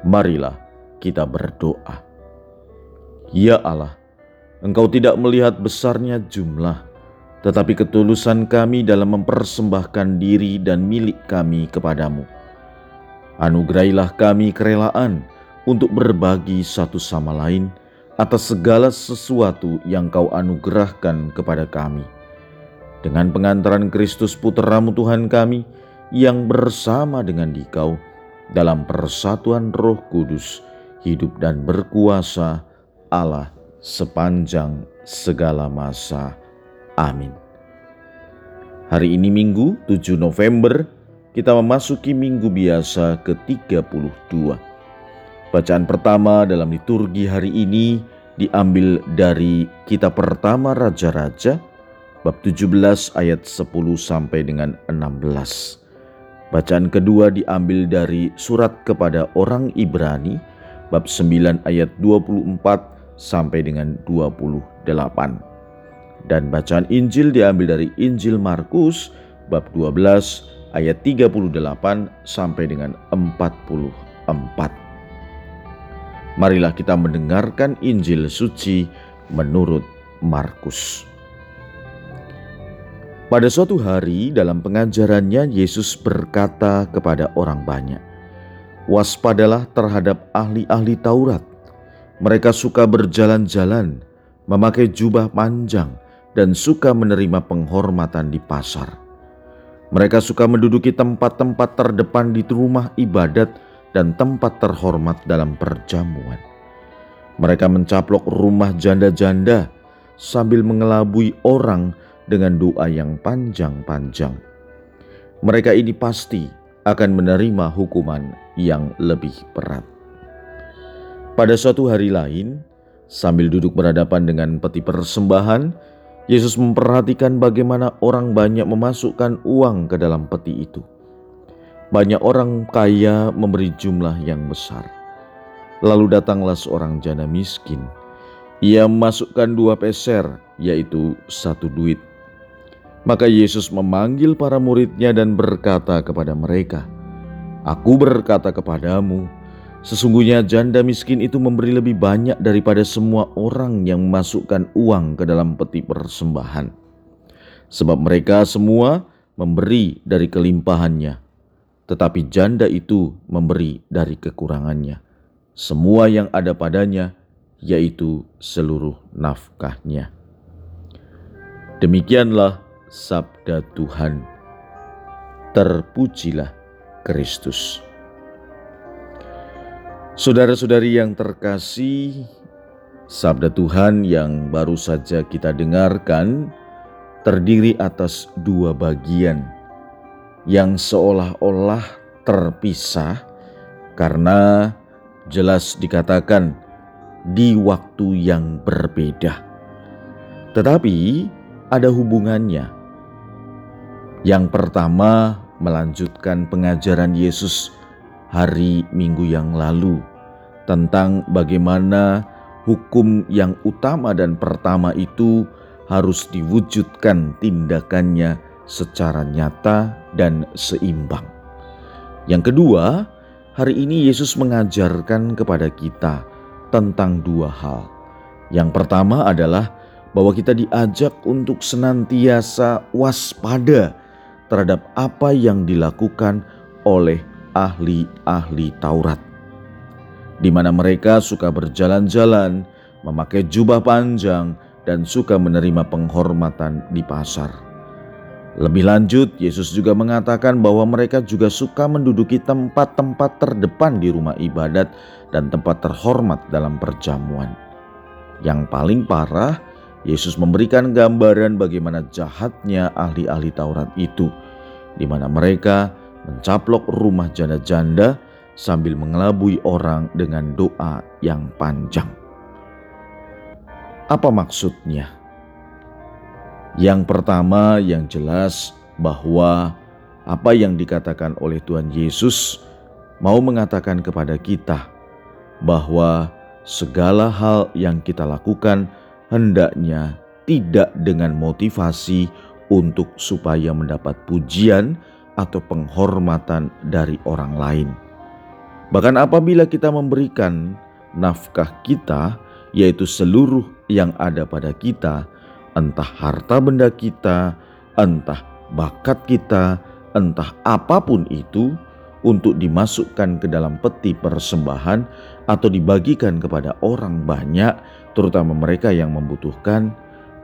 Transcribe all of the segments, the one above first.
Marilah kita berdoa. Ya Allah, Engkau tidak melihat besarnya jumlah, tetapi ketulusan kami dalam mempersembahkan diri dan milik kami kepadamu. Anugerailah kami kerelaan untuk berbagi satu sama lain atas segala sesuatu yang kau anugerahkan kepada kami. Dengan pengantaran Kristus Putramu Tuhan kami yang bersama dengan dikau, dalam persatuan Roh Kudus, hidup dan berkuasa Allah sepanjang segala masa. Amin. Hari ini Minggu 7 November, kita memasuki minggu biasa ke-32. Bacaan pertama dalam liturgi hari ini diambil dari kitab pertama Raja-Raja, bab 17 ayat 10 sampai dengan 16. Bacaan kedua diambil dari surat kepada orang Ibrani bab 9 ayat 24 sampai dengan 28. Dan bacaan Injil diambil dari Injil Markus bab 12 ayat 38 sampai dengan 44. Marilah kita mendengarkan Injil suci menurut Markus. Pada suatu hari dalam pengajarannya Yesus berkata kepada orang banyak, "Waspadalah terhadap ahli-ahli Taurat. Mereka suka berjalan-jalan, memakai jubah panjang, dan suka menerima penghormatan di pasar. Mereka suka menduduki tempat-tempat terdepan di rumah ibadat dan tempat terhormat dalam perjamuan. Mereka mencaplok rumah janda-janda sambil mengelabui orang." Dengan doa yang panjang-panjang. Mereka ini pasti akan menerima hukuman yang lebih berat. Pada suatu hari lain, sambil duduk berhadapan dengan peti persembahan, Yesus memperhatikan bagaimana orang banyak memasukkan uang ke dalam peti itu. Banyak orang kaya memberi jumlah yang besar. Lalu datanglah seorang janda miskin. Ia memasukkan dua peser, yaitu satu duit. Maka Yesus memanggil para muridnya dan berkata kepada mereka, Aku berkata kepadamu, sesungguhnya janda miskin itu memberi lebih banyak daripada semua orang yang memasukkan uang ke dalam peti persembahan. Sebab mereka semua memberi dari kelimpahannya, tetapi janda itu memberi dari kekurangannya. Semua yang ada padanya, yaitu seluruh nafkahnya. Demikianlah sabda Tuhan. Terpujilah Kristus. Saudara-saudari yang terkasih, sabda Tuhan yang baru saja kita dengarkan terdiri atas dua bagian yang seolah-olah terpisah karena jelas dikatakan di waktu yang berbeda. Tetapi ada hubungannya yang pertama, melanjutkan pengajaran Yesus hari Minggu yang lalu tentang bagaimana hukum yang utama dan pertama itu harus diwujudkan tindakannya secara nyata dan seimbang. Yang kedua, hari ini Yesus mengajarkan kepada kita tentang dua hal. Yang pertama adalah bahwa kita diajak untuk senantiasa waspada terhadap apa yang dilakukan oleh ahli-ahli Taurat, di mana mereka suka berjalan-jalan, memakai jubah panjang, dan suka menerima penghormatan di pasar. Lebih lanjut, Yesus juga mengatakan bahwa mereka juga suka menduduki tempat-tempat terdepan di rumah ibadat dan tempat terhormat dalam perjamuan. Yang paling parah, Yesus memberikan gambaran bagaimana jahatnya ahli-ahli Taurat itu, di mana mereka mencaplok rumah janda-janda sambil mengelabui orang dengan doa yang panjang. Apa maksudnya? Yang pertama, yang jelas bahwa apa yang dikatakan oleh Tuhan Yesus mau mengatakan kepada kita bahwa segala hal yang kita lakukan hendaknya tidak dengan motivasi untuk supaya mendapat pujian atau penghormatan dari orang lain. Bahkan apabila kita memberikan nafkah kita, yaitu seluruh yang ada pada kita, entah harta benda kita, entah bakat kita, entah apa pun itu, untuk dimasukkan ke dalam peti persembahan atau dibagikan kepada orang banyak, terutama mereka yang membutuhkan,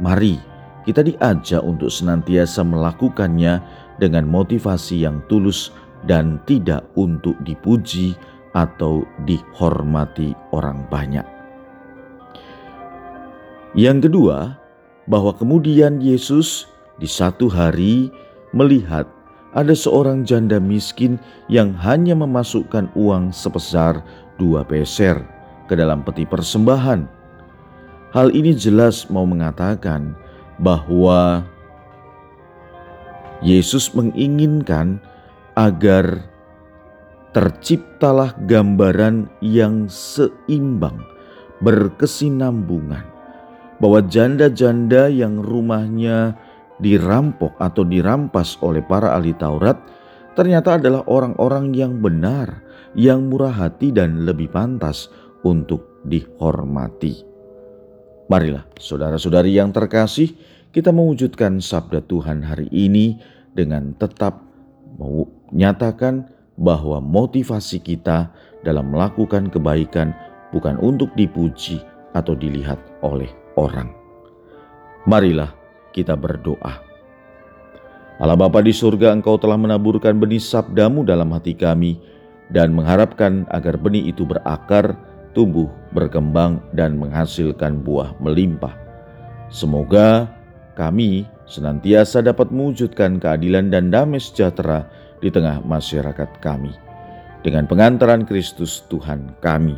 mari kita diajak untuk senantiasa melakukannya dengan motivasi yang tulus dan tidak untuk dipuji atau dihormati orang banyak. Yang kedua, bahwa kemudian Yesus di satu hari melihat ada seorang janda miskin yang hanya memasukkan uang sebesar dua peser ke dalam peti persembahan. Hal ini jelas mau mengatakan bahwa Yesus menginginkan agar terciptalah gambaran yang seimbang, berkesinambungan, bahwa janda-janda yang rumahnya dirampok atau dirampas oleh para ahli Taurat ternyata adalah orang-orang yang benar, yang murah hati, dan lebih pantas untuk dihormati. Marilah, saudara-saudari yang terkasih, kita mewujudkan sabda Tuhan hari ini dengan tetap menyatakan bahwa motivasi kita dalam melakukan kebaikan bukan untuk dipuji atau dilihat oleh orang. Marilah kita berdoa. Allah Bapa di surga, Engkau telah menaburkan benih sabdamu dalam hati kami dan mengharapkan agar benih itu berakar, tumbuh, berkembang, dan menghasilkan buah melimpah. Semoga kami senantiasa dapat mewujudkan keadilan dan damai sejahtera di tengah masyarakat kami. Dengan pengantaran Kristus Tuhan kami.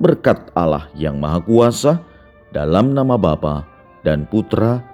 Berkat Allah yang Maha Kuasa, dalam nama Bapa dan Putra